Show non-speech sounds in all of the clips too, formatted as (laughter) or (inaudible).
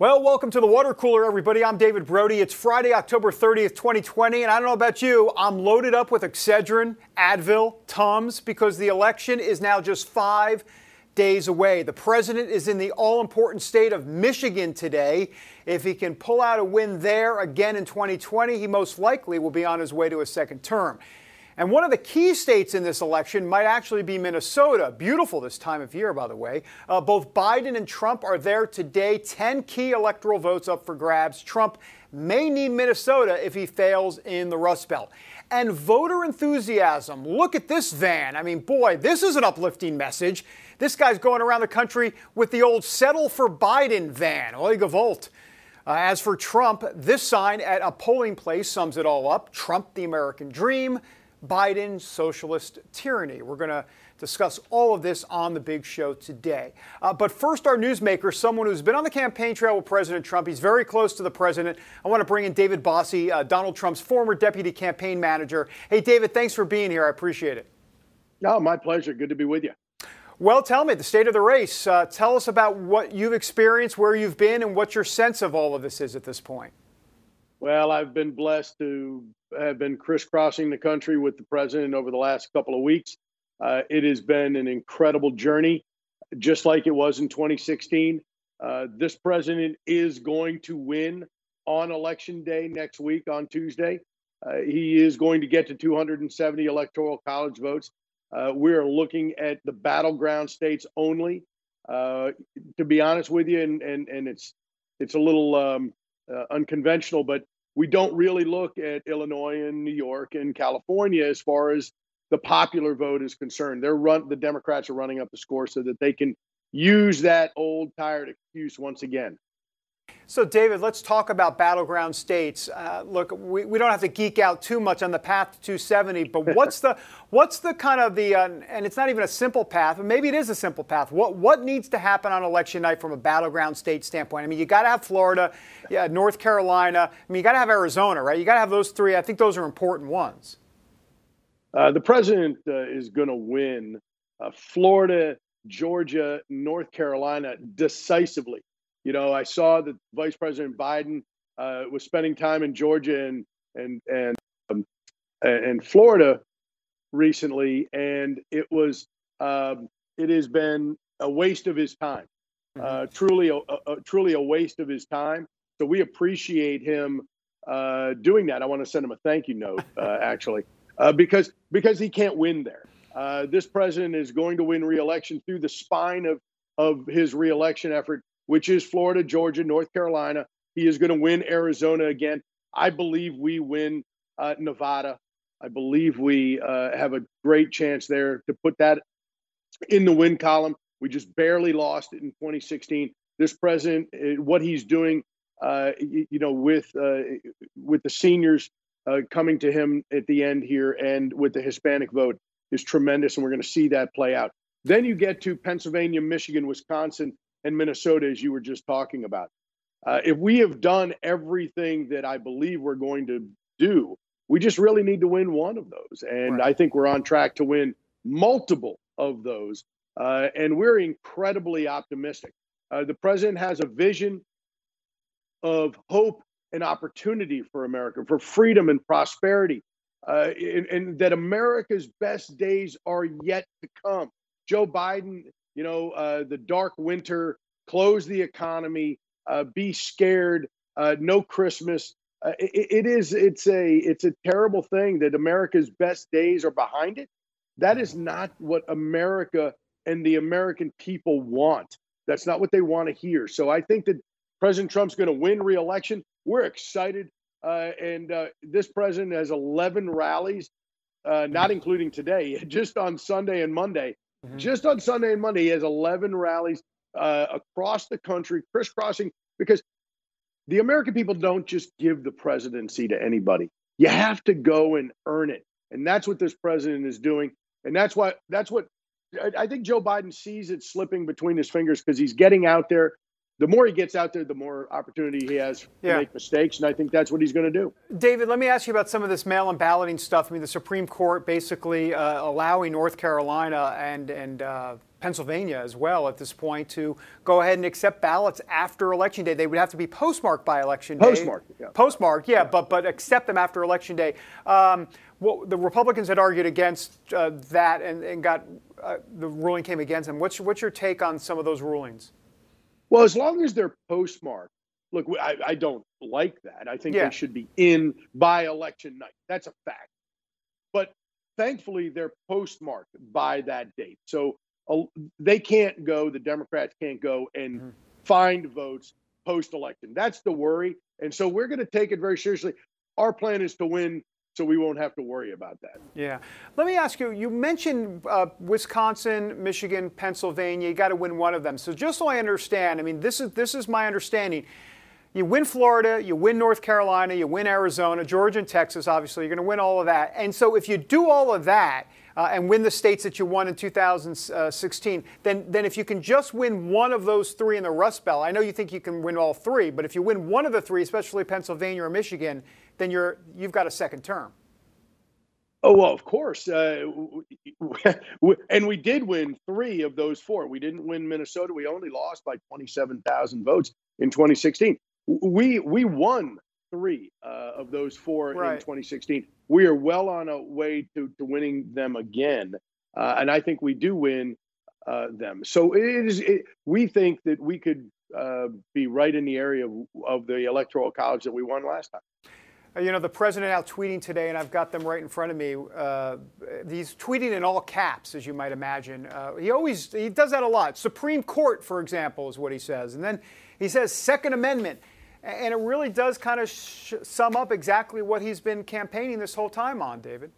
Well, welcome to the water cooler, everybody. I'm David Brody. It's Friday, October 30th, 2020, and I don't know about you, I'm loaded up with Excedrin, Advil, Tums, because the election is now just five days away. The president is in the all important state of Michigan today. If he can pull out a win there again in 2020, he most likely will be on his way to a second term. And one of the key states in this election might actually be Minnesota. Beautiful this time of year, by the way. Uh, both Biden and Trump are there today. 10 key electoral votes up for grabs. Trump may need Minnesota if he fails in the Rust Belt. And voter enthusiasm. Look at this van. I mean, boy, this is an uplifting message. This guy's going around the country with the old settle for Biden van. Oiga Volt. Uh, as for Trump, this sign at a polling place sums it all up Trump, the American dream. Biden socialist tyranny. We're going to discuss all of this on the big show today. Uh, but first, our newsmaker, someone who's been on the campaign trail with President Trump. He's very close to the president. I want to bring in David Bossie, uh, Donald Trump's former deputy campaign manager. Hey, David, thanks for being here. I appreciate it. No, my pleasure. Good to be with you. Well, tell me the state of the race. Uh, tell us about what you've experienced, where you've been, and what your sense of all of this is at this point. Well, I've been blessed to have been crisscrossing the country with the president over the last couple of weeks. Uh, it has been an incredible journey, just like it was in 2016. Uh, this president is going to win on election day next week on Tuesday. Uh, he is going to get to 270 electoral college votes. Uh, we're looking at the battleground states only. Uh, to be honest with you, and and and it's it's a little um, uh, unconventional, but we don't really look at Illinois and New York and California as far as the popular vote is concerned. They're run the Democrats are running up the score so that they can use that old tired excuse once again. So, David, let's talk about battleground states. Uh, look, we, we don't have to geek out too much on the path to 270, but (laughs) what's the what's the kind of the uh, and it's not even a simple path, but maybe it is a simple path. What what needs to happen on election night from a battleground state standpoint? I mean, you got to have Florida, yeah, North Carolina. I mean, you got to have Arizona, right? You got to have those three. I think those are important ones. Uh, the president uh, is going to win uh, Florida, Georgia, North Carolina decisively. You know, I saw that Vice President Biden uh, was spending time in Georgia and and and um, and Florida recently, and it was um, it has been a waste of his time, mm-hmm. uh, truly a, a, truly a waste of his time. So we appreciate him uh, doing that. I want to send him a thank you note, uh, (laughs) actually, uh, because because he can't win there. Uh, this president is going to win reelection through the spine of of his reelection effort which is Florida, Georgia, North Carolina. He is going to win Arizona again. I believe we win uh, Nevada. I believe we uh, have a great chance there to put that in the win column. We just barely lost it in 2016. This president, uh, what he's doing, uh, you, you, know, with uh, with the seniors uh, coming to him at the end here, and with the Hispanic vote, is tremendous, and we're going to see that play out. Then you get to Pennsylvania, Michigan, Wisconsin, and Minnesota, as you were just talking about. Uh, if we have done everything that I believe we're going to do, we just really need to win one of those. And right. I think we're on track to win multiple of those. Uh, and we're incredibly optimistic. Uh, the president has a vision of hope and opportunity for America, for freedom and prosperity, uh, and, and that America's best days are yet to come. Joe Biden you know, uh, the dark winter, close the economy, uh, be scared, uh, no Christmas. Uh, it, it is it's a it's a terrible thing that America's best days are behind it. That is not what America and the American people want. That's not what they want to hear. So I think that President Trump's going to win re-election. We're excited, uh, and uh, this president has 11 rallies, not including today, (laughs) just on Sunday and Monday. Mm-hmm. Just on Sunday and Monday, he has 11 rallies uh, across the country, crisscrossing, because the American people don't just give the presidency to anybody. You have to go and earn it. And that's what this president is doing. And that's why, that's what I think Joe Biden sees it slipping between his fingers because he's getting out there. The more he gets out there, the more opportunity he has yeah. to make mistakes, and I think that's what he's going to do. David, let me ask you about some of this mail-in balloting stuff. I mean, the Supreme Court basically uh, allowing North Carolina and and uh, Pennsylvania as well at this point to go ahead and accept ballots after election day. They would have to be postmarked by election day. Postmarked, yeah. Postmarked, yeah, yeah, but but accept them after election day. Um, well, the Republicans had argued against uh, that and, and got uh, the ruling came against them. What's what's your take on some of those rulings? Well, as long as they're postmarked, look, I, I don't like that. I think yeah. they should be in by election night. That's a fact. But thankfully, they're postmarked by that date. So uh, they can't go, the Democrats can't go and mm-hmm. find votes post election. That's the worry. And so we're going to take it very seriously. Our plan is to win so we won't have to worry about that. Yeah. Let me ask you you mentioned uh, Wisconsin, Michigan, Pennsylvania. You got to win one of them. So just so I understand, I mean, this is, this is my understanding. You win Florida, you win North Carolina, you win Arizona, Georgia, and Texas, obviously. You're going to win all of that. And so if you do all of that, uh, and win the states that you won in 2016, then, then if you can just win one of those three in the Rust Belt, I know you think you can win all three, but if you win one of the three, especially Pennsylvania or Michigan, then you're you've got a second term. Oh well, of course, uh, (laughs) and we did win three of those four. We didn't win Minnesota. We only lost by twenty-seven thousand votes in 2016. We we won three uh, of those four right. in 2016. We are well on a way to to winning them again, uh, and I think we do win uh, them. So it is. It, we think that we could uh, be right in the area of, of the electoral college that we won last time. Uh, you know, the president out tweeting today, and I've got them right in front of me. Uh, he's tweeting in all caps, as you might imagine. Uh, he always he does that a lot. Supreme Court, for example, is what he says, and then he says Second Amendment, and it really does kind of sh- sum up exactly what he's been campaigning this whole time on, David.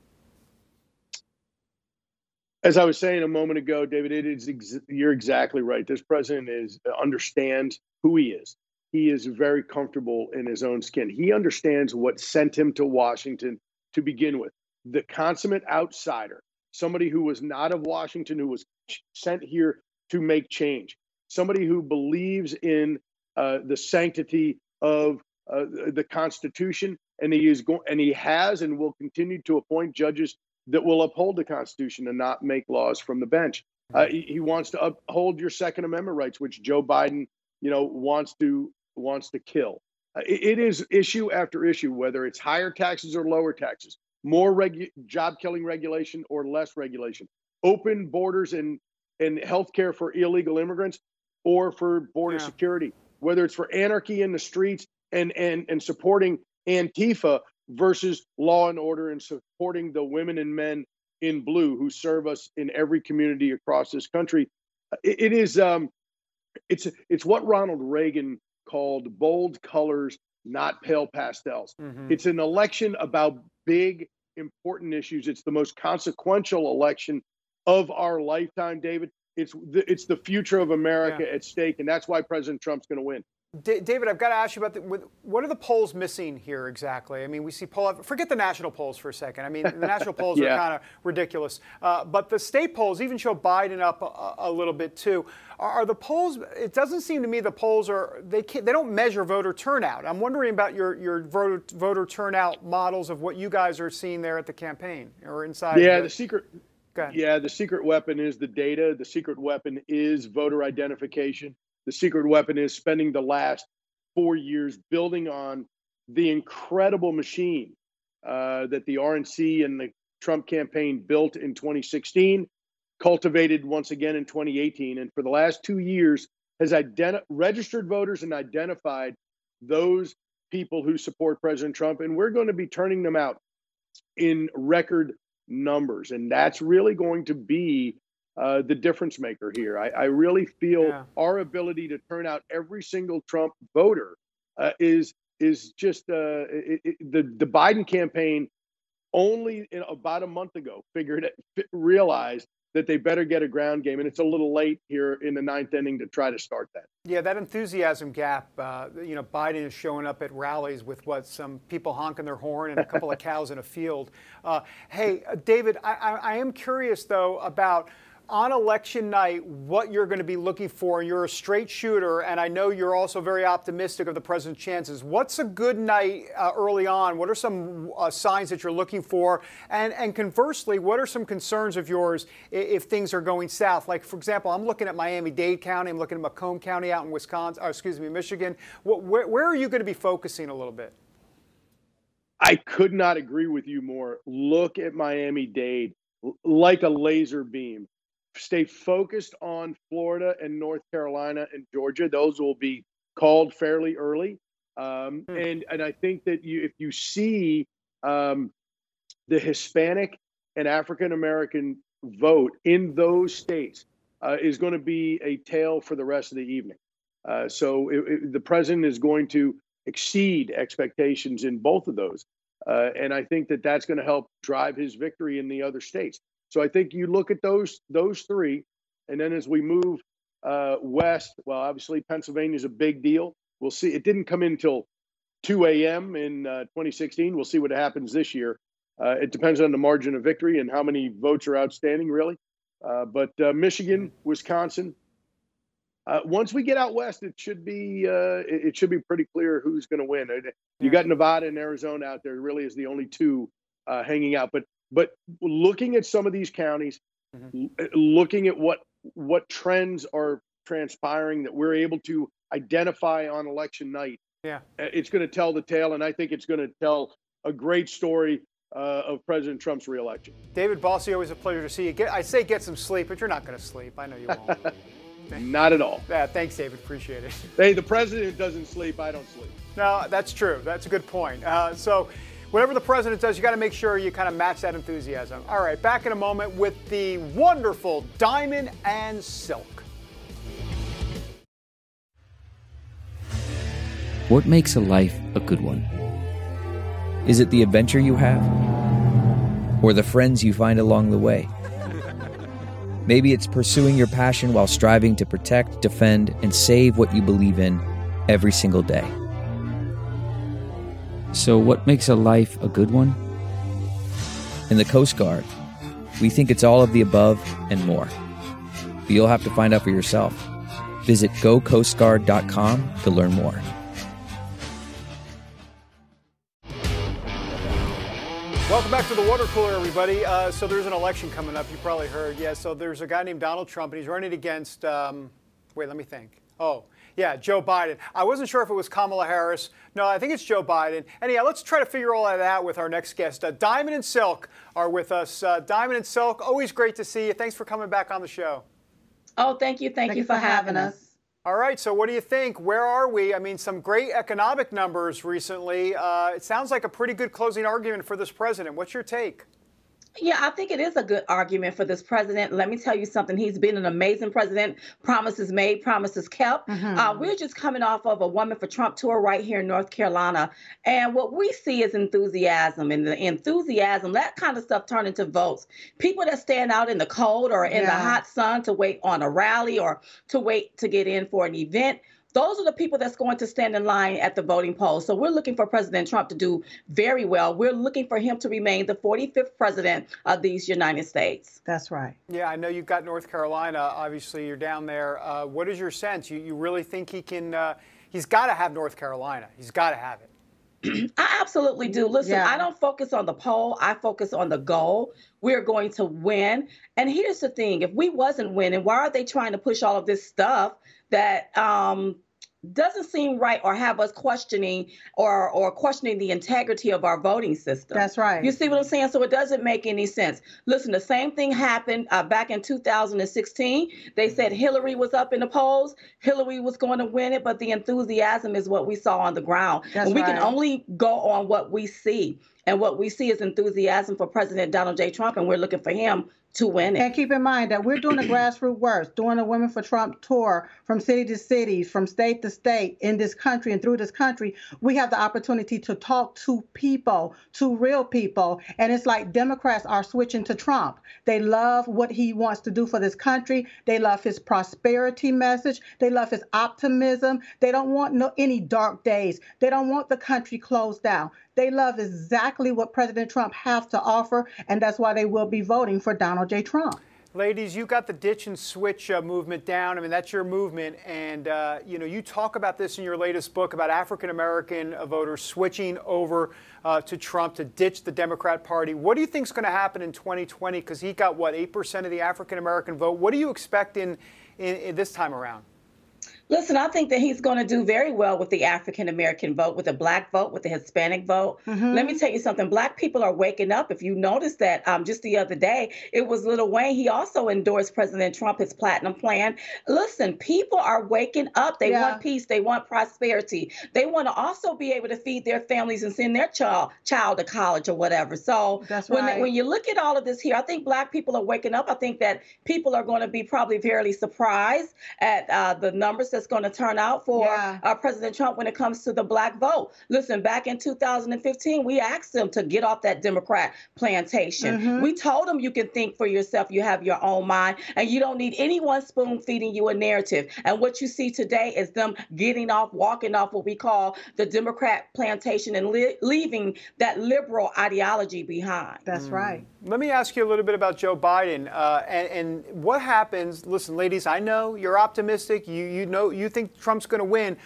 As I was saying a moment ago, David, it is ex- you're exactly right. This president is understands who he is he is very comfortable in his own skin. He understands what sent him to Washington to begin with. The consummate outsider, somebody who was not of Washington, who was sent here to make change, somebody who believes in uh, the sanctity of uh, the Constitution, and he is going, and he has and will continue to appoint judges that will uphold the Constitution and not make laws from the bench. Uh, he, he wants to uphold your Second Amendment rights, which Joe Biden, you know, wants to wants to kill. Uh, it is issue after issue, whether it's higher taxes or lower taxes, more regu- job killing regulation or less regulation, open borders and, and health care for illegal immigrants or for border yeah. security, whether it's for anarchy in the streets and, and, and supporting Antifa versus law and order and supporting the women and men in blue who serve us in every community across this country. it, it is um, it's it's what Ronald Reagan called Bold Colors, Not Pale Pastels. Mm-hmm. It's an election about big, important issues. It's the most consequential election of our lifetime, David. It's the, it's the future of America yeah. at stake, and that's why President Trump's going to win. D- David, I've got to ask you about the, what are the polls missing here exactly? I mean, we see poll. Forget the national polls for a second. I mean, the national (laughs) polls yeah. are kind of ridiculous, uh, but the state polls even show Biden up a, a little bit too. Are, are, the polls? It doesn't seem to me the polls are they can't, they don't measure voter turnout. I'm wondering about your your voter voter turnout models of what you guys are seeing there at the campaign or inside. Yeah, the, the secret. Yeah, the secret weapon is the data. The secret weapon is voter identification the secret weapon is spending the last four years building on the incredible machine uh, that the RNC and the Trump campaign built in 2016, cultivated once again in 2018, and for the last two years has identi- registered voters and identified those people who support President Trump, and we're going to be turning them out in record numbers, and that's really going to be uh, the difference maker here. I, I really feel yeah. our ability to turn out every single Trump voter uh, is is just uh, it, it, the the Biden campaign only in, about a month ago figured it, realized that they better get a ground game, and it's a little late here in the ninth inning to try to start that. Yeah, that enthusiasm gap. Uh, you know, Biden is showing up at rallies with what some people honking their horn and a couple of cows in a field. Uh, hey, David, I, I, I am curious though about on election night what you're going to be looking for. You're a straight shooter, and I know you're also very optimistic of the president's chances. What's a good night uh, early on? What are some uh, signs that you're looking for? And, and conversely, what are some concerns of yours if, if things are going south? Like, for example, I'm looking at Miami Dade County, I'm looking at Macomb County out in Wisconsin, excuse me, Michigan. What, where, where are you going to be focusing a little bit? I could not agree with you more. Look at Miami Dade like a laser beam. Stay focused on Florida and North Carolina and Georgia. Those will be called fairly early. Um, hmm. and and I think that you if you see um, the Hispanic and African American vote in those states uh, is going to be a tale for the rest of the evening. Uh, so it, it, the president is going to exceed expectations in both of those. Uh, and I think that that's going to help drive his victory in the other states. So I think you look at those those three, and then as we move uh, west, well, obviously Pennsylvania is a big deal. We'll see. It didn't come in until 2 a.m. in uh, 2016. We'll see what happens this year. Uh, it depends on the margin of victory and how many votes are outstanding, really. Uh, but uh, Michigan, Wisconsin, uh, once we get out west, it should be uh, it, it, should be pretty clear who's going to win. You got Nevada and Arizona out there. Really, is the only two uh, hanging out. But but looking at some of these counties, mm-hmm. looking at what what trends are transpiring that we're able to identify on election night, yeah, uh, it's going to tell the tale, and I think it's going to tell a great story uh, of President Trump's reelection. David Bossie, always a pleasure to see you. Get, I say get some sleep, but you're not going to sleep. I know you won't. (laughs) Not at all. Yeah, thanks, David. Appreciate it. Hey, the president doesn't sleep. I don't sleep. No, that's true. That's a good point. Uh, so, whatever the president does, you got to make sure you kind of match that enthusiasm. All right, back in a moment with the wonderful Diamond and Silk. What makes a life a good one? Is it the adventure you have? Or the friends you find along the way? (laughs) Maybe it's pursuing your passion while striving to protect, defend, and save what you believe in every single day. So, what makes a life a good one? In the Coast Guard, we think it's all of the above and more. But you'll have to find out for yourself. Visit gocoastguard.com to learn more. Welcome back to the water cooler, everybody. Uh, so there's an election coming up. You probably heard. Yeah. So there's a guy named Donald Trump, and he's running against. Um, wait, let me think. Oh, yeah, Joe Biden. I wasn't sure if it was Kamala Harris. No, I think it's Joe Biden. Anyhow, let's try to figure all that out with our next guest. Uh, Diamond and Silk are with us. Uh, Diamond and Silk, always great to see you. Thanks for coming back on the show. Oh, thank you. Thank, thank you for, for having us. us. All right, so what do you think? Where are we? I mean, some great economic numbers recently. Uh, it sounds like a pretty good closing argument for this president. What's your take? Yeah, I think it is a good argument for this president. Let me tell you something. He's been an amazing president. Promises made, promises kept. Mm-hmm. Uh, we're just coming off of a Woman for Trump tour right here in North Carolina. And what we see is enthusiasm. And the enthusiasm, that kind of stuff turned into votes. People that stand out in the cold or in yeah. the hot sun to wait on a rally or to wait to get in for an event those are the people that's going to stand in line at the voting polls. So we're looking for President Trump to do very well. We're looking for him to remain the 45th president of these United States. That's right. Yeah, I know you've got North Carolina. Obviously, you're down there. Uh, what is your sense? You, you really think he can? Uh, he's got to have North Carolina. He's got to have it. I absolutely do. Listen, yeah. I don't focus on the poll. I focus on the goal. We're going to win. And here's the thing: if we wasn't winning, why are they trying to push all of this stuff that um, doesn't seem right or have us questioning or or questioning the integrity of our voting system. That's right. You see what I'm saying? So it doesn't make any sense. Listen, the same thing happened uh, back in 2016. They said Hillary was up in the polls. Hillary was going to win it, but the enthusiasm is what we saw on the ground. That's and we right. can only go on what we see. And what we see is enthusiasm for President Donald J. Trump, and we're looking for him to win it. And keep in mind that we're doing the grassroots work, doing the Women for Trump tour from city to city, from state to state in this country and through this country. We have the opportunity to talk to people, to real people. And it's like Democrats are switching to Trump. They love what he wants to do for this country. They love his prosperity message. They love his optimism. They don't want no any dark days. They don't want the country closed down. They love exactly what President Trump has to offer, and that's why they will be voting for Donald J. Trump. Ladies, you got the ditch and switch uh, movement down. I mean, that's your movement, and uh, you know you talk about this in your latest book about African American voters switching over uh, to Trump to ditch the Democrat Party. What do you think is going to happen in 2020? Because he got what eight percent of the African American vote. What do you expect in, in, in this time around? Listen, I think that he's going to do very well with the African American vote, with the black vote, with the Hispanic vote. Mm-hmm. Let me tell you something. Black people are waking up. If you noticed that um, just the other day, it was Lil Wayne. He also endorsed President Trump, his platinum plan. Listen, people are waking up. They yeah. want peace. They want prosperity. They want to also be able to feed their families and send their child child to college or whatever. So That's when, right. when you look at all of this here, I think black people are waking up. I think that people are going to be probably fairly surprised at uh, the numbers that's going to turn out for yeah. uh, President Trump when it comes to the black vote. Listen, back in 2015, we asked him to get off that Democrat plantation. Mm-hmm. We told him you can think for yourself, you have your own mind, and you don't need anyone spoon feeding you a narrative. And what you see today is them getting off, walking off what we call the Democrat plantation and li- leaving that liberal ideology behind. That's mm. right. Let me ask you a little bit about Joe Biden uh, and, and what happens. Listen, ladies, I know you're optimistic. You you know you think Trump's going to win.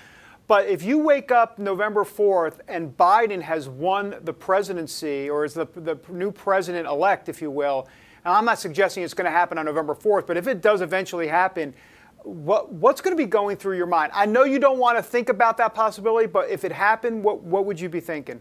But if you wake up November 4th and Biden has won the presidency or is the, the new president elect, if you will, and I'm not suggesting it's going to happen on November 4th, but if it does eventually happen, what, what's going to be going through your mind? I know you don't want to think about that possibility, but if it happened, what, what would you be thinking?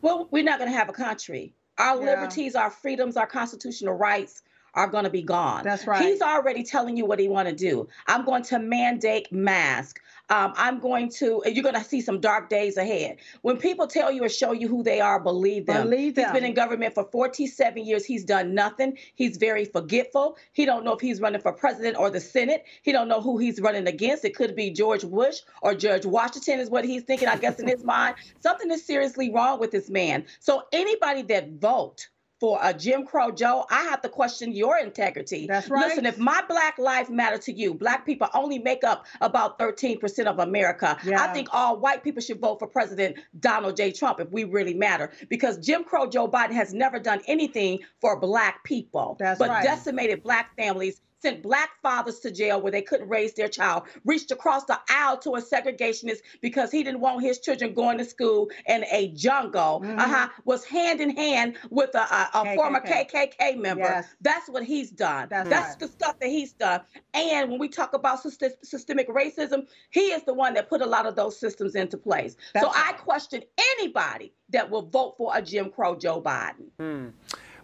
Well, we're not going to have a country. Our yeah. liberties, our freedoms, our constitutional rights are going to be gone. That's right. He's already telling you what he want to do. I'm going to mandate mask. Um, I'm going to. You're going to see some dark days ahead. When people tell you or show you who they are, believe them. Believe them. He's been in government for 47 years. He's done nothing. He's very forgetful. He don't know if he's running for president or the Senate. He don't know who he's running against. It could be George Bush or George Washington is what he's thinking. I guess in his (laughs) mind, something is seriously wrong with this man. So anybody that vote for a Jim Crow Joe, I have to question your integrity. That's right. Listen, if my black life matter to you, black people only make up about 13% of America. Yeah. I think all white people should vote for President Donald J. Trump if we really matter. Because Jim Crow Joe Biden has never done anything for black people, That's but right. decimated black families sent black fathers to jail where they couldn't raise their child, reached across the aisle to a segregationist because he didn't want his children going to school in a jungle, mm-hmm. uh-huh, was hand in hand with a, a, a KKK. former KKK member. Yes. That's what he's done. That's, That's right. the stuff that he's done. And when we talk about systemic racism, he is the one that put a lot of those systems into place. That's so right. I question anybody that will vote for a Jim Crow Joe Biden. Hmm.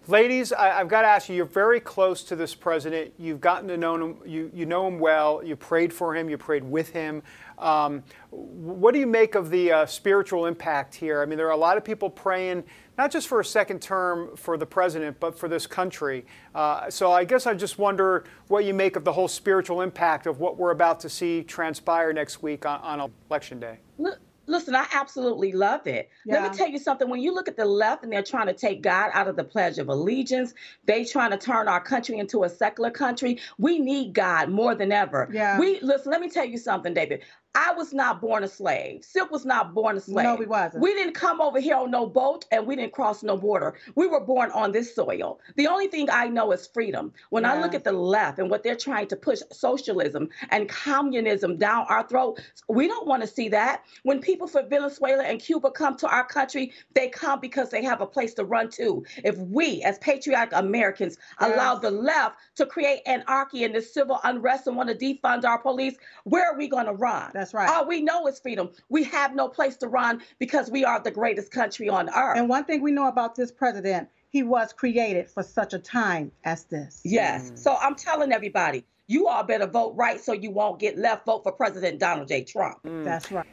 Ladies, I, have got to ask you, you're very close to this president. You've gotten to know him, you, you know him well, you prayed for him, you prayed with him. Um, what do you make of the uh, spiritual impact here? I mean, there are a lot of people praying, not just for a second term for the president, but for this country. Uh, so I guess I just wonder what you make of the whole spiritual impact of what we're about to see transpire next week on, on election day. Look, Listen, I absolutely love it. Yeah. Let me tell you something. When you look at the left and they're trying to take God out of the Pledge of Allegiance, they trying to turn our country into a secular country. We need God more than ever. Yeah. We listen. Let me tell you something, David. I was not born a slave. Silk was not born a slave. No, we wasn't. We didn't come over here on no boat and we didn't cross no border. We were born on this soil. The only thing I know is freedom. When yeah. I look at the left and what they're trying to push socialism and communism down our throat, we don't want to see that. When people from Venezuela and Cuba come to our country, they come because they have a place to run to. If we, as patriotic Americans, yes. allow the left to create anarchy and this civil unrest and want to defund our police, where are we going to run? That's right. All we know is freedom. We have no place to run because we are the greatest country on earth. And one thing we know about this president, he was created for such a time as this. Yes. Mm. So I'm telling everybody, you all better vote right so you won't get left. Vote for President Donald J. Trump. Mm. That's right.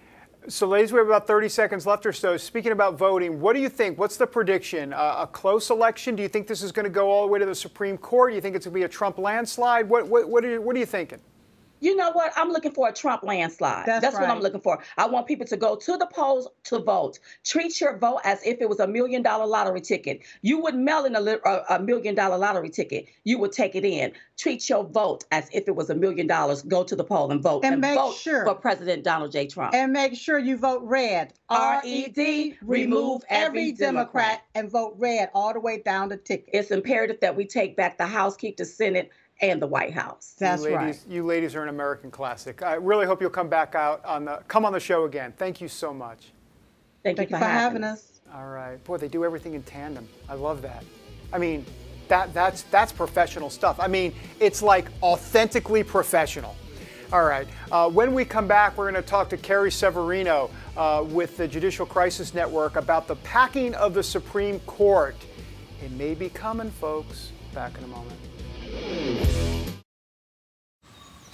So, ladies, we have about 30 seconds left or so. Speaking about voting, what do you think? What's the prediction? Uh, a close election? Do you think this is going to go all the way to the Supreme Court? Do you think it's going to be a Trump landslide? What, what, what, are, you, what are you thinking? You know what? I'm looking for a Trump landslide. That's, That's right. what I'm looking for. I want people to go to the polls to vote. Treat your vote as if it was a million dollar lottery ticket. You would mail in a, a, million dollar lottery ticket. You would take it in. Treat your vote as if it was a million dollars. Go to the poll and vote. And, and make vote sure for President Donald J. Trump. And make sure you vote red. R E D. Remove every Democrat and vote red all the way down the ticket. It's imperative that we take back the House, keep the Senate and the White House. That's you ladies, right. You ladies are an American classic. I really hope you'll come back out on the come on the show again. Thank you so much. Thank, Thank you for having us. All right, boy, they do everything in tandem. I love that. I mean, that that's that's professional stuff. I mean, it's like authentically professional. All right. Uh, when we come back, we're going to talk to Carrie Severino uh, with the Judicial Crisis Network about the packing of the Supreme Court. It may be coming, folks. Back in a moment.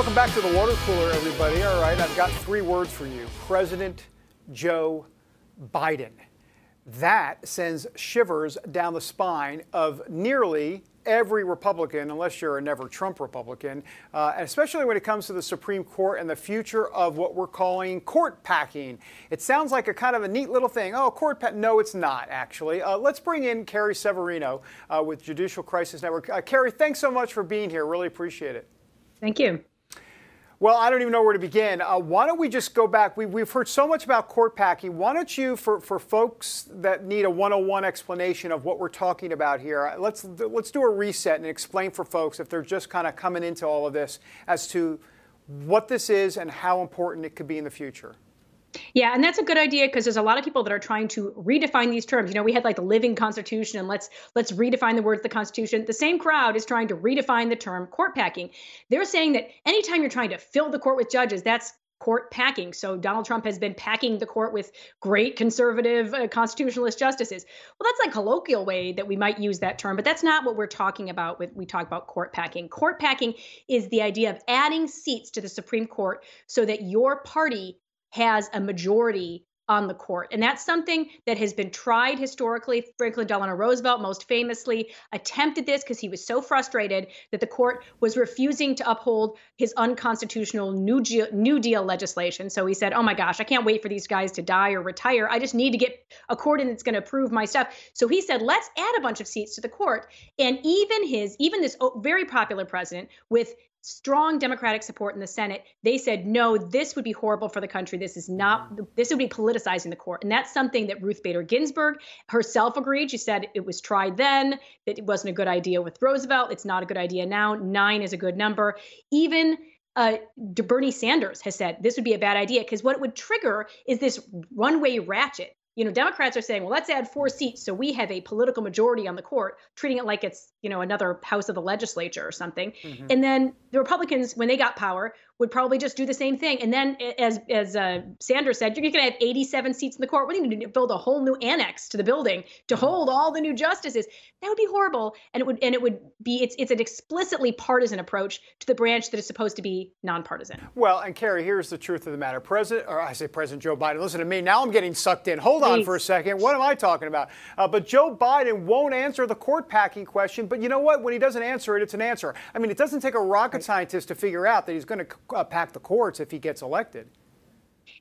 Welcome back to the water cooler, everybody. All right, I've got three words for you President Joe Biden. That sends shivers down the spine of nearly every Republican, unless you're a never Trump Republican, uh, especially when it comes to the Supreme Court and the future of what we're calling court packing. It sounds like a kind of a neat little thing. Oh, court pack. No, it's not, actually. Uh, let's bring in Carrie Severino uh, with Judicial Crisis Network. Uh, Carrie, thanks so much for being here. Really appreciate it. Thank you. Well, I don't even know where to begin. Uh, why don't we just go back? We, we've heard so much about court packing. Why don't you, for, for folks that need a 101 explanation of what we're talking about here, uh, let's, let's do a reset and explain for folks, if they're just kind of coming into all of this, as to what this is and how important it could be in the future. Yeah, and that's a good idea because there's a lot of people that are trying to redefine these terms. You know, we had like the living constitution and let's let's redefine the words the constitution. The same crowd is trying to redefine the term court packing. They're saying that anytime you're trying to fill the court with judges, that's court packing. So Donald Trump has been packing the court with great conservative uh, constitutionalist justices. Well, that's like a colloquial way that we might use that term, but that's not what we're talking about with we talk about court packing. Court packing is the idea of adding seats to the Supreme Court so that your party has a majority on the court. And that's something that has been tried historically. Franklin Delano Roosevelt most famously attempted this because he was so frustrated that the court was refusing to uphold his unconstitutional New, New Deal legislation. So he said, Oh my gosh, I can't wait for these guys to die or retire. I just need to get a court in that's going to approve my stuff. So he said, Let's add a bunch of seats to the court. And even his, even this very popular president with strong democratic support in the senate they said no this would be horrible for the country. This is not this would be politicizing the court. And that's something that ruth bader ginsburg herself agreed. She said it was tried then that it wasn't a good idea with roosevelt. It's not a good idea now. Nine is a good number. Even uh, Bernie Sanders has said this would be a bad idea because what it would trigger is this runway ratchet you know, Democrats are saying, well, let's add four seats so we have a political majority on the court, treating it like it's, you know, another house of the legislature or something. Mm-hmm. And then the Republicans, when they got power, would probably just do the same thing. And then, as as uh, Sanders said, you're going to have 87 seats in the court. We need to build a whole new annex to the building to hold all the new justices. That would be horrible, and it would and it would be it's it's an explicitly partisan approach to the branch that is supposed to be nonpartisan. Well, and Carrie, here's the truth of the matter. President, or I say President Joe Biden. Listen to me. Now I'm getting sucked in. Hold on for a second. What am I talking about? Uh, but Joe Biden won't answer the court packing question. But you know what? When he doesn't answer it, it's an answer. I mean, it doesn't take a rocket scientist to figure out that he's going to uh, pack the courts if he gets elected.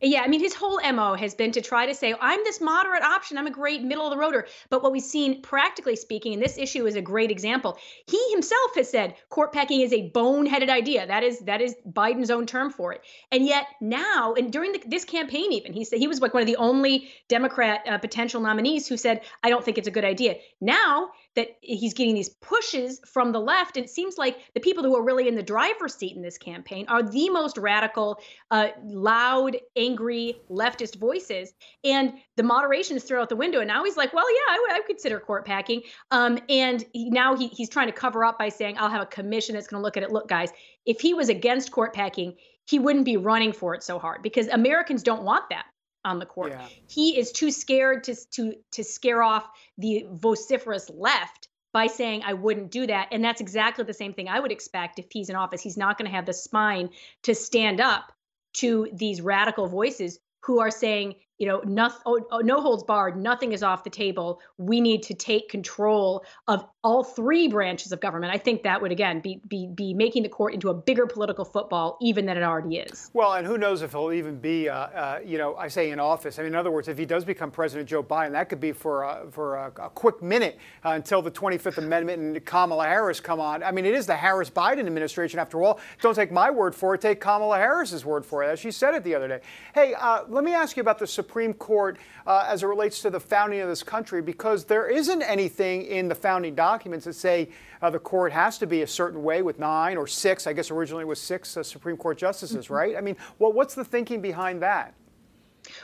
Yeah, I mean, his whole MO has been to try to say, I'm this moderate option. I'm a great middle of the roader. But what we've seen, practically speaking, and this issue is a great example, he himself has said court packing is a boneheaded idea. That is that is Biden's own term for it. And yet now, and during the, this campaign, even he said he was like one of the only Democrat uh, potential nominees who said, I don't think it's a good idea. Now that he's getting these pushes from the left, and it seems like the people who are really in the driver's seat in this campaign are the most radical, uh, loud, angry leftist voices. And the moderation is thrown out the window. And now he's like, well, yeah, I would, I would consider court packing. Um, and he, now he, he's trying to cover up by saying, I'll have a commission that's going to look at it. Look, guys, if he was against court packing, he wouldn't be running for it so hard because Americans don't want that on the court. Yeah. He is too scared to to to scare off the vociferous left by saying I wouldn't do that. And that's exactly the same thing I would expect if he's in office. He's not going to have the spine to stand up to these radical voices who are saying you know, nothing, oh, oh, no holds barred, nothing is off the table. We need to take control of all three branches of government. I think that would again be be be making the court into a bigger political football even than it already is. Well, and who knows if he'll even be, uh, uh, you know, I say in office. I mean, in other words, if he does become President Joe Biden, that could be for uh, for a, a, quick minute uh, until the 25th Amendment and Kamala Harris come on. I mean, it is the Harris Biden administration after all. Don't take my word for it. Take Kamala Harris's word for it, as she said it the other day. Hey, uh, let me ask you about the Supreme Court uh, as it relates to the founding of this country, because there isn't anything in the founding documents that say uh, the court has to be a certain way with nine or six. I guess originally it was six uh, Supreme Court justices, mm-hmm. right? I mean, well, what's the thinking behind that?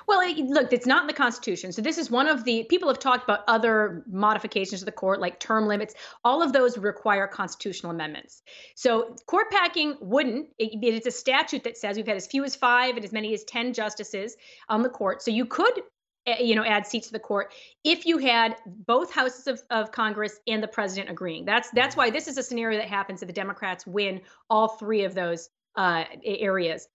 Well, look, it's not in the Constitution. So this is one of the people have talked about other modifications to the court, like term limits. All of those require constitutional amendments. So court packing wouldn't. It, it's a statute that says we've had as few as five and as many as ten justices on the court. So you could eh, you know add seats to the court if you had both houses of, of congress and the president agreeing that's that's why this is a scenario that happens if the democrats win all three of those uh, areas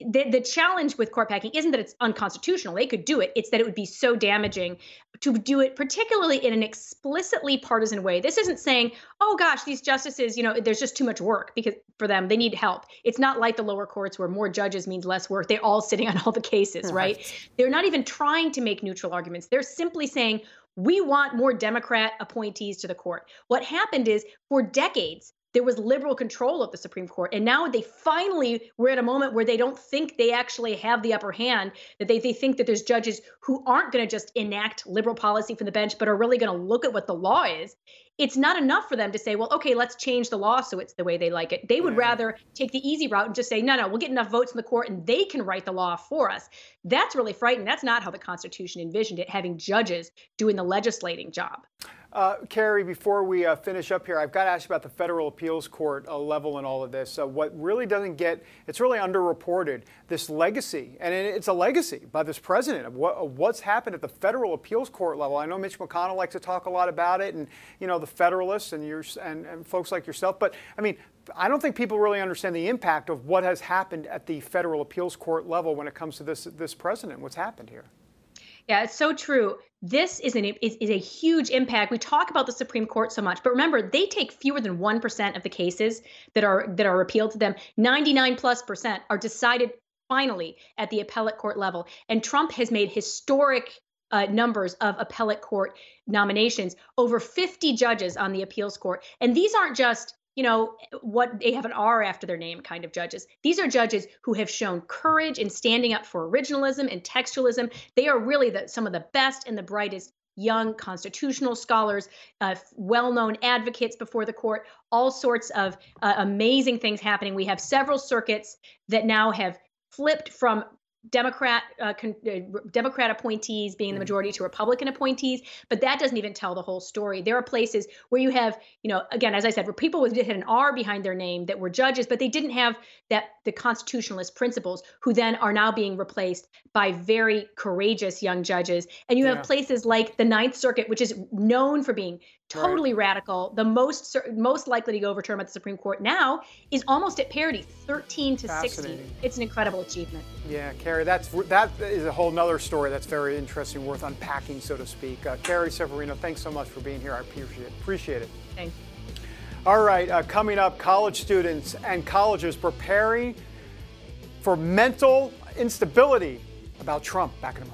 the, the challenge with court packing isn't that it's unconstitutional. They could do it. It's that it would be so damaging to do it, particularly in an explicitly partisan way. This isn't saying, oh gosh, these justices, you know, there's just too much work because for them, they need help. It's not like the lower courts where more judges means less work. They're all sitting on all the cases, right? right? They're not even trying to make neutral arguments. They're simply saying, we want more Democrat appointees to the court. What happened is for decades, there was liberal control of the Supreme Court. And now they finally were at a moment where they don't think they actually have the upper hand, that they, they think that there's judges who aren't going to just enact liberal policy from the bench, but are really going to look at what the law is. It's not enough for them to say, well, okay, let's change the law so it's the way they like it. They would rather take the easy route and just say, no, no, we'll get enough votes in the court and they can write the law for us. That's really frightening. That's not how the Constitution envisioned it, having judges doing the legislating job. Uh, Carrie, before we uh, finish up here, I've got to ask you about the federal appeals court uh, level and all of this. What really doesn't get, it's really underreported, this legacy, and it's a legacy by this president of, what, of what's happened at the federal appeals court level. I know Mitch McConnell likes to talk a lot about it, and you know the Federalists and, your, and, and folks like yourself. But I mean, I don't think people really understand the impact of what has happened at the federal appeals court level when it comes to this this president. What's happened here? Yeah, it's so true. This is, an, is, is a huge impact. We talk about the Supreme Court so much, but remember, they take fewer than 1% of the cases that are that are appealed to them. 99 plus percent are decided finally at the appellate court level. And Trump has made historic uh, numbers of appellate court nominations, over 50 judges on the appeals court. And these aren't just you know, what they have an R after their name kind of judges. These are judges who have shown courage in standing up for originalism and textualism. They are really the, some of the best and the brightest young constitutional scholars, uh, well known advocates before the court, all sorts of uh, amazing things happening. We have several circuits that now have flipped from Democrat uh, con- uh, Democrat appointees being the mm. majority to Republican appointees, but that doesn't even tell the whole story. There are places where you have, you know, again, as I said, where people with had an R behind their name that were judges, but they didn't have that the constitutionalist principles, who then are now being replaced by very courageous young judges. And you yeah. have places like the Ninth Circuit, which is known for being totally right. radical. The most most likely to go overturned by the Supreme Court now is almost at parity, 13 to 16. It's an incredible achievement. Yeah, Carrie, that's that is a whole nother story that's very interesting, worth unpacking, so to speak. Uh, Carrie Severino, thanks so much for being here. I appreciate it. Appreciate it. Thanks. All right, uh, coming up, college students and colleges preparing for mental instability about Trump. Back in a moment.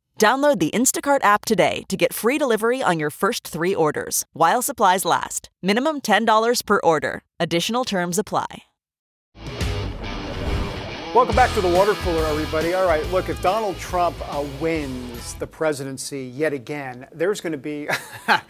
Download the Instacart app today to get free delivery on your first three orders while supplies last. Minimum $10 per order. Additional terms apply. Welcome back to the water cooler, everybody. All right, look, if Donald Trump uh, wins the presidency yet again, there's going to be, (laughs) I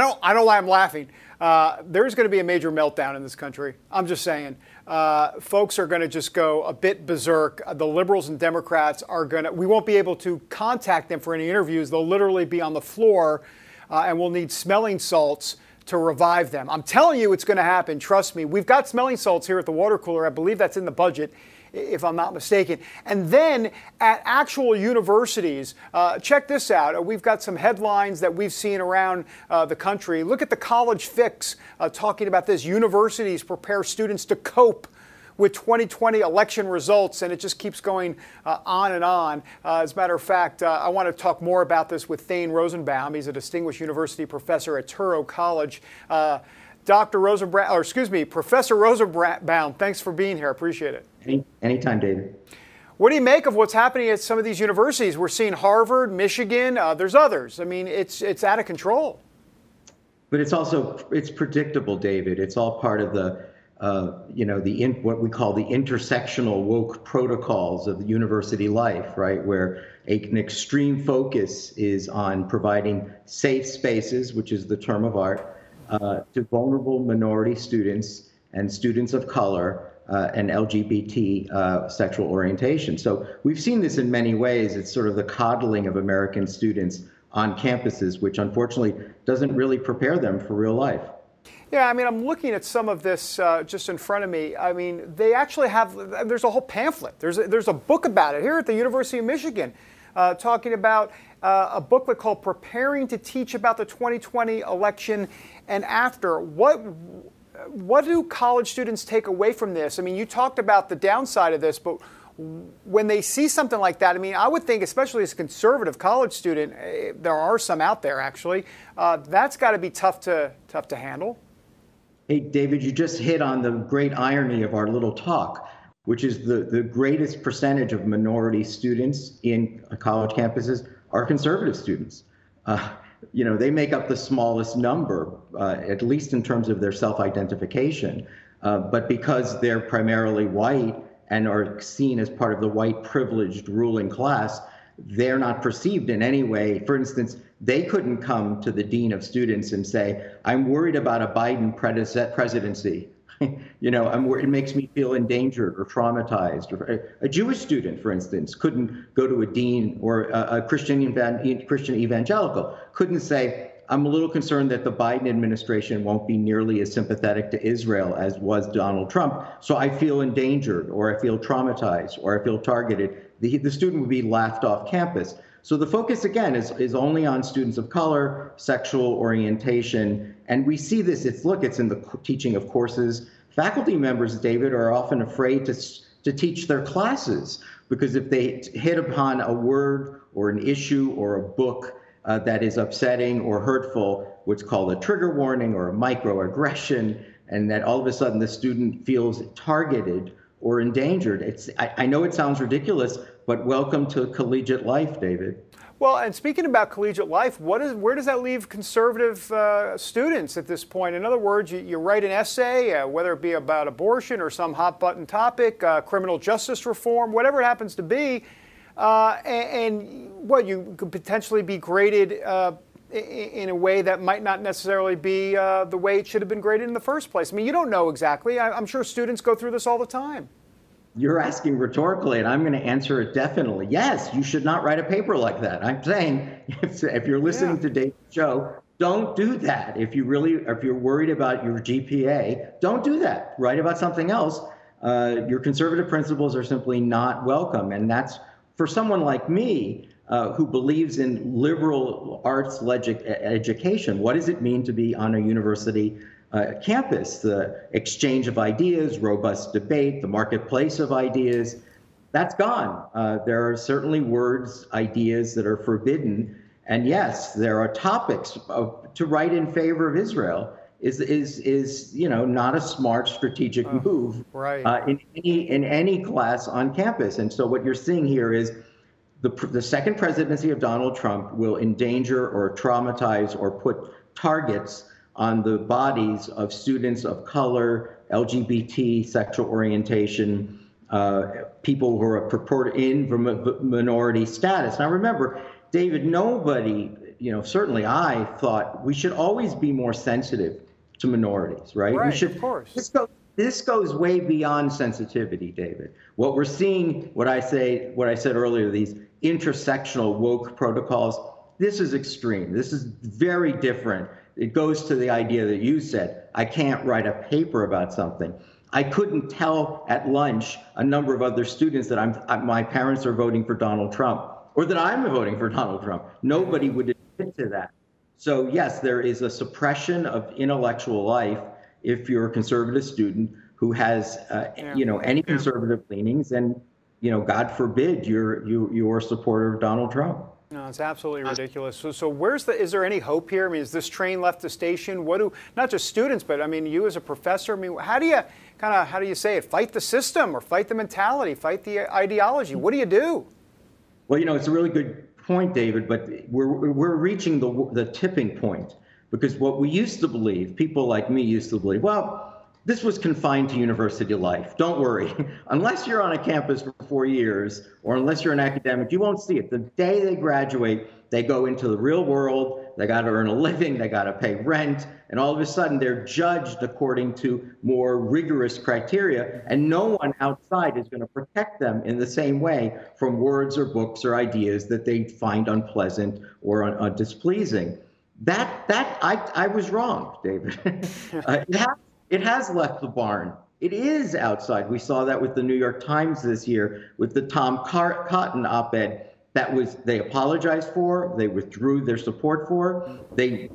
don't, I don't know why I'm laughing. Uh, there's going to be a major meltdown in this country. I'm just saying. Uh, folks are going to just go a bit berserk. The liberals and Democrats are going to, we won't be able to contact them for any interviews. They'll literally be on the floor uh, and we'll need smelling salts to revive them. I'm telling you it's going to happen. Trust me. We've got smelling salts here at the water cooler. I believe that's in the budget if I'm not mistaken. And then at actual universities, uh, check this out. Uh, we've got some headlines that we've seen around uh, the country. Look at the College Fix uh, talking about this. Universities prepare students to cope with 2020 election results, and it just keeps going uh, on and on. Uh, as a matter of fact, uh, I want to talk more about this with Thane Rosenbaum. He's a distinguished university professor at Touro College. Uh, Dr. Rosenbaum, or excuse me, Professor Rosenbaum, thanks for being here. Appreciate it. Any, anytime, David. What do you make of what's happening at some of these universities? We're seeing Harvard, Michigan. Uh, there's others. I mean, it's it's out of control. But it's also it's predictable, David. It's all part of the uh, you know the in, what we call the intersectional woke protocols of the university life, right? Where a, an extreme focus is on providing safe spaces, which is the term of art, uh, to vulnerable minority students and students of color uh, and LGBT uh, sexual orientation. So we've seen this in many ways. It's sort of the coddling of American students on campuses, which unfortunately doesn't really prepare them for real life. Yeah, I mean, I'm looking at some of this uh, just in front of me. I mean, they actually have, there's a whole pamphlet. There's a, there's a book about it here at the University of Michigan uh, talking about uh, a booklet called Preparing to Teach About the 2020 Election and After. What what do college students take away from this? I mean, you talked about the downside of this, but when they see something like that, I mean, I would think, especially as a conservative college student, eh, there are some out there actually. Uh, that's got to be tough to tough to handle. Hey, David, you just hit on the great irony of our little talk, which is the, the greatest percentage of minority students in college campuses are conservative students. Uh, you know, they make up the smallest number, uh, at least in terms of their self-identification. Uh, but because they're primarily white and are seen as part of the white privileged ruling class, they're not perceived in any way. For instance, they couldn't come to the dean of students and say, "I'm worried about a Biden presidency." (laughs) you know, I'm, it makes me feel endangered or traumatized. Or uh, a, Jewish student, for instance, couldn't go to a dean or a, a Christian, evan, Christian evangelical couldn't say, I'm a little concerned that the Biden administration won't be nearly as sympathetic to Israel as was Donald Trump. So I feel endangered, or I feel traumatized, or I feel targeted. The, the student would be laughed off campus. So the focus again is, is only on students of color, sexual orientation, and we see this. It's look, it's in the teaching of courses. Faculty members, David, are often afraid to to teach their classes because if they hit upon a word or an issue or a book uh, that is upsetting or hurtful, what's called a trigger warning or a microaggression, and that all of a sudden the student feels targeted or endangered. It's I, I know it sounds ridiculous, but welcome to collegiate life, David. Well, and speaking about collegiate life, what is, where does that leave conservative uh, students at this point? In other words, you, you write an essay, uh, whether it be about abortion or some hot button topic, uh, criminal justice reform, whatever it happens to be, uh, and, and, what you could potentially be graded uh, in a way that might not necessarily be uh, the way it should have been graded in the first place. I mean, you don't know exactly. I, I'm sure students go through this all the time. You're asking rhetorically, and I'm going to answer it definitely. Yes, you should not write a paper like that. I'm saying if, if you're listening yeah. to Dave's show, don't do that. If you really, if you're worried about your GPA, don't do that. Write about something else. Uh, your conservative principles are simply not welcome, and that's for someone like me uh, who believes in liberal arts education. What does it mean to be on a university uh, campus, the exchange of ideas, robust debate, the marketplace of ideas, that's gone. Uh, there are certainly words, ideas that are forbidden. And yes, there are topics of, to write in favor of Israel is is is you know not a smart strategic oh, move right. uh, in any in any class on campus. And so what you're seeing here is the the second presidency of Donald Trump will endanger or traumatize or put targets on the bodies of students of color, LGBT, sexual orientation, uh, people who are purported in minority status. Now, remember, David, nobody, you know, certainly I thought we should always be more sensitive to minorities, right? Right, we should, of course. This, go, this goes way beyond sensitivity, David. What we're seeing, what I say, what I said earlier, these intersectional woke protocols, this is extreme. This is very different. It goes to the idea that you said, I can't write a paper about something. I couldn't tell at lunch a number of other students that I'm, my parents are voting for Donald Trump or that I'm voting for Donald Trump. Nobody would admit to that. So, yes, there is a suppression of intellectual life if you're a conservative student who has, uh, yeah. you know, any conservative leanings, and you know, God forbid you're you you're a supporter of Donald Trump. No, it's absolutely ridiculous. So, so where's the? Is there any hope here? I mean, is this train left the station? What do not just students, but I mean, you as a professor? I mean, how do you kind of how do you say it? Fight the system or fight the mentality? Fight the ideology? What do you do? Well, you know, it's a really good point, David. But we're we're reaching the the tipping point because what we used to believe, people like me used to believe, well this was confined to university life. Don't worry. (laughs) unless you're on a campus for four years or unless you're an academic, you won't see it. The day they graduate, they go into the real world. They got to earn a living. They got to pay rent. And all of a sudden, they're judged according to more rigorous criteria. And no one outside is going to protect them in the same way from words or books or ideas that they find unpleasant or uh, displeasing. That, that I, I was wrong, David. (laughs) uh, it happens it has left the barn. It is outside. We saw that with the New York Times this year with the Tom Car- Cotton op-ed that was they apologized for, they withdrew their support for, they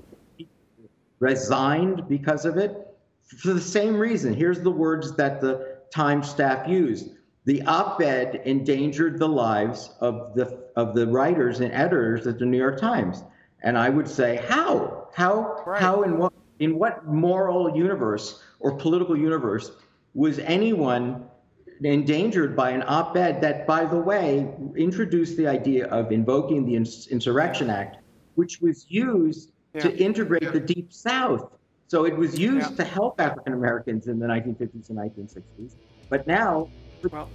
resigned because of it for the same reason. Here's the words that the Times staff used. The op-ed endangered the lives of the of the writers and editors at the New York Times. And I would say, how? How right. how in what in what moral universe or political universe was anyone endangered by an op-ed that, by the way, introduced the idea of invoking the Insurrection Act, which was used yeah. to integrate yeah. the Deep South. So it was used yeah. to help African Americans in the 1950s and 1960s. But now, well,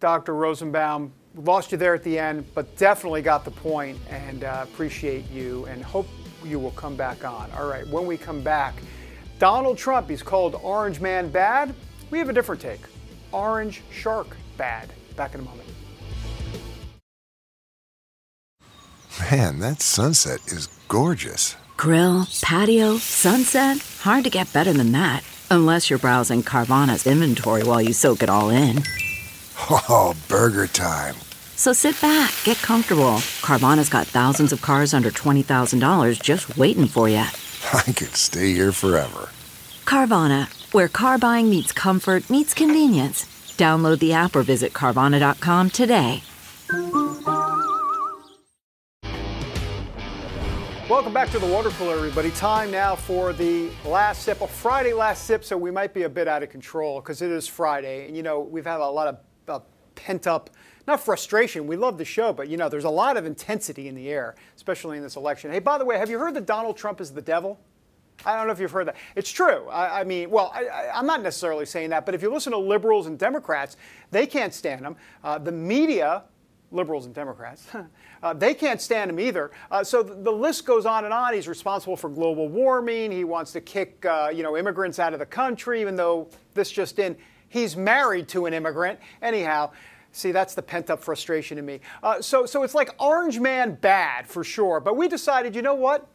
Dr. Rosenbaum, lost you there at the end, but definitely got the point and uh, appreciate you and hope you will come back on. All right, when we come back, Donald Trump, he's called Orange Man Bad. We have a different take Orange Shark Bad. Back in a moment. Man, that sunset is gorgeous. Grill, patio, sunset. Hard to get better than that. Unless you're browsing Carvana's inventory while you soak it all in. (laughs) Oh, burger time. So sit back, get comfortable. Carvana's got thousands of cars under $20,000 just waiting for you. (laughs) I could stay here forever. Carvana, where car buying meets comfort, meets convenience. Download the app or visit Carvana.com today. Welcome back to the water cooler, everybody. Time now for the last sip, a Friday last sip, so we might be a bit out of control because it is Friday. And, you know, we've had a lot of uh, pent up not frustration. We love the show, but you know, there's a lot of intensity in the air, especially in this election. Hey, by the way, have you heard that Donald Trump is the devil? I don't know if you've heard that. It's true. I, I mean, well, I, am not necessarily saying that, but if you listen to liberals and Democrats, they can't stand him. Uh, the media, liberals and Democrats, (laughs) uh, they can't stand him either. Uh, so the, the, list goes on and on. He's responsible for global warming. He wants to kick, uh, you know, immigrants out of the country, even though this just in, he's married to an immigrant. Anyhow. See, that's the pent up frustration in me. Uh, so, so it's like Orange Man bad for sure. But we decided, you know what?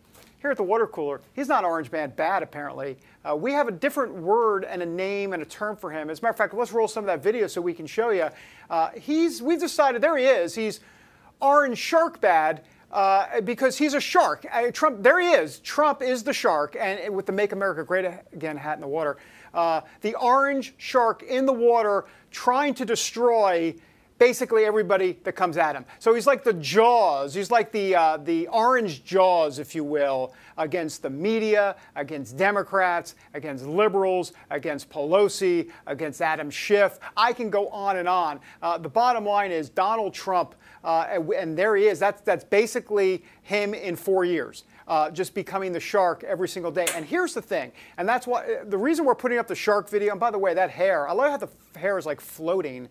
Here at the water cooler, he's not Orange Man bad, apparently. Uh, we have a different word and a name and a term for him. As a matter of fact, let's roll some of that video so we can show you. Uh, he's, we've decided, there he is. He's Orange Shark bad. Uh, because he's a shark. Uh, Trump, there he is. Trump is the shark, and with the "Make America Great Again" hat in the water, uh, the orange shark in the water trying to destroy basically everybody that comes at him. So he's like the jaws. He's like the uh, the orange jaws, if you will, against the media, against Democrats, against liberals, against Pelosi, against Adam Schiff. I can go on and on. Uh, the bottom line is Donald Trump, uh, and, there he is. That's that's basically him in four years. Uh, just becoming the shark every single day. And here's the thing, and that's why the reason we're putting up the shark video. And by the way, that hair, I love how the hair is like floating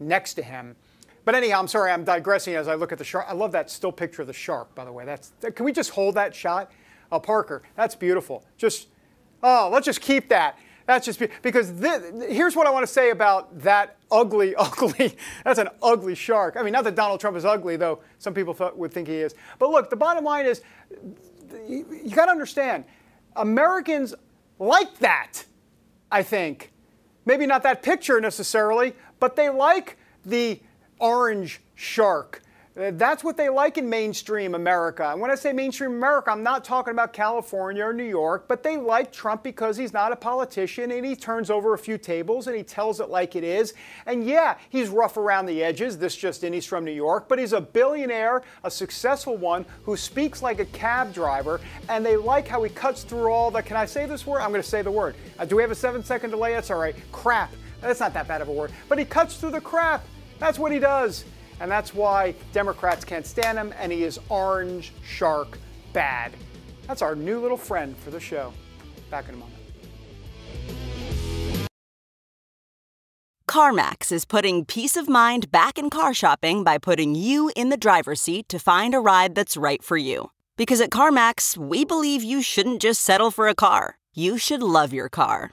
next to him. But anyhow, I'm sorry, I'm digressing as I look at the shark. I love that still picture of the shark, by the way. That's can we just hold that shot? Uh, Parker, that's beautiful. Just oh, let's just keep that. That's just because here's what I want to say about that ugly, (laughs) ugly. That's an ugly shark. I mean, not that Donald Trump is ugly, though some people would think he is. But look, the bottom line is, you, you got to understand, Americans like that. I think, maybe not that picture necessarily, but they like the orange shark. That's what they like in mainstream America. And when I say mainstream America, I'm not talking about California or New York, but they like Trump because he's not a politician and he turns over a few tables and he tells it like it is. And yeah, he's rough around the edges. This just in, he's from New York, but he's a billionaire, a successful one who speaks like a cab driver. And they like how he cuts through all the, can I say this word? I'm going to say the word. Uh, do we have a seven second delay? That's all right. Crap. That's not that bad of a word. But he cuts through the crap. That's what he does. And that's why Democrats can't stand him, and he is orange shark bad. That's our new little friend for the show. Back in a moment. CarMax is putting peace of mind back in car shopping by putting you in the driver's seat to find a ride that's right for you. Because at CarMax, we believe you shouldn't just settle for a car, you should love your car.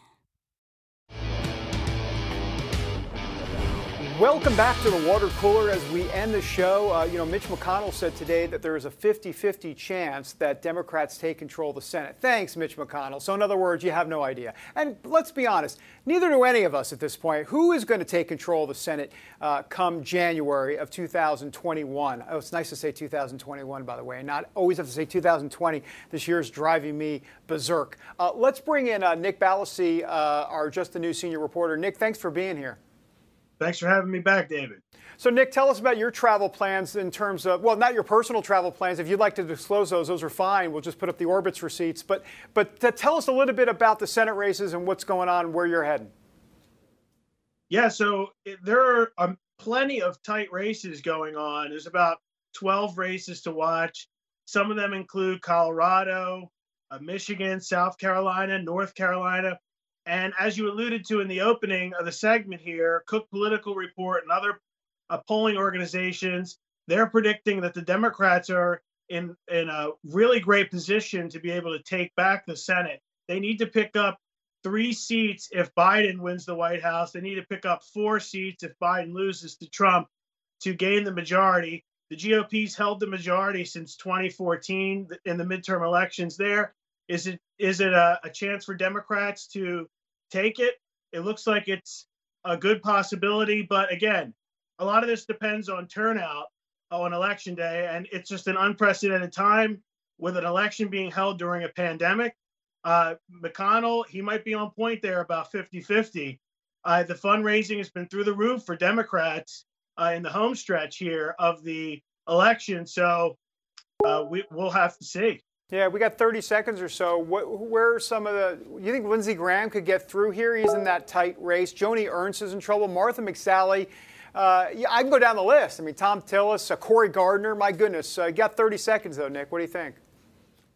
Welcome back to the water cooler as we end the show. Uh, you know, Mitch McConnell said today that there is a 50 50 chance that Democrats take control of the Senate. Thanks, Mitch McConnell. So, in other words, you have no idea. And let's be honest, neither do any of us at this point. Who is going to take control of the Senate uh, come January of 2021? Oh, it's nice to say 2021, by the way, and not always have to say 2020. This year is driving me berserk. Uh, let's bring in uh, Nick Ballasy, uh, our Just the News senior reporter. Nick, thanks for being here. Thanks for having me back, David. So, Nick, tell us about your travel plans in terms of, well, not your personal travel plans. If you'd like to disclose those, those are fine. We'll just put up the Orbitz receipts. But, but tell us a little bit about the Senate races and what's going on, where you're heading. Yeah, so there are um, plenty of tight races going on. There's about 12 races to watch. Some of them include Colorado, uh, Michigan, South Carolina, North Carolina. And as you alluded to in the opening of the segment here, Cook Political Report and other uh, polling organizations, they're predicting that the Democrats are in, in a really great position to be able to take back the Senate. They need to pick up three seats if Biden wins the White House. They need to pick up four seats if Biden loses to Trump to gain the majority. The GOP's held the majority since 2014 in the midterm elections there. Is it is it a, a chance for Democrats to take it? It looks like it's a good possibility, but again, a lot of this depends on turnout on election day, and it's just an unprecedented time with an election being held during a pandemic. Uh, McConnell, he might be on point there about 50 50. Uh, the fundraising has been through the roof for Democrats uh, in the home stretch here of the election. So uh, we, we'll have to see. Yeah, we got 30 seconds or so. What, where are some of the? You think Lindsey Graham could get through here? He's in that tight race. Joni Ernst is in trouble. Martha McSally. Uh, yeah, I can go down the list. I mean, Thom Tillis, uh, Cory Gardner. My goodness, uh, you got 30 seconds though, Nick. What do you think?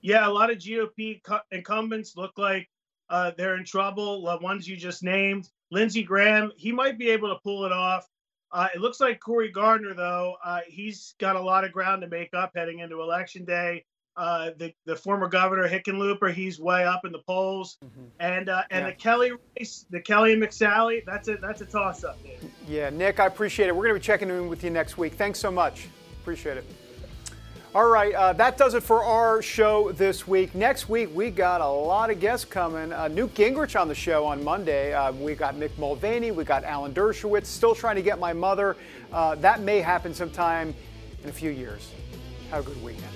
Yeah, a lot of GOP incumbents look like uh, they're in trouble. The ones you just named, Lindsey Graham, he might be able to pull it off. Uh, it looks like Cory Gardner, though, uh, he's got a lot of ground to make up heading into election day uh, the the former governor Hickenlooper, he's way up in the polls, mm-hmm. and uh, and yeah. the Kelly race, the Kelly and McSally, that's a that's a toss up. Yeah, Nick, I appreciate it. We're going to be checking in with you next week. Thanks so much. Appreciate it. All right, uh, that does it for our show this week. Next week, we got a lot of guests coming. Uh, Newt Gingrich on the show on Monday. Uh, we got Mick Mulvaney. We got Alan Dershowitz. Still trying to get my mother. Uh, that may happen sometime in a few years. Have a good weekend.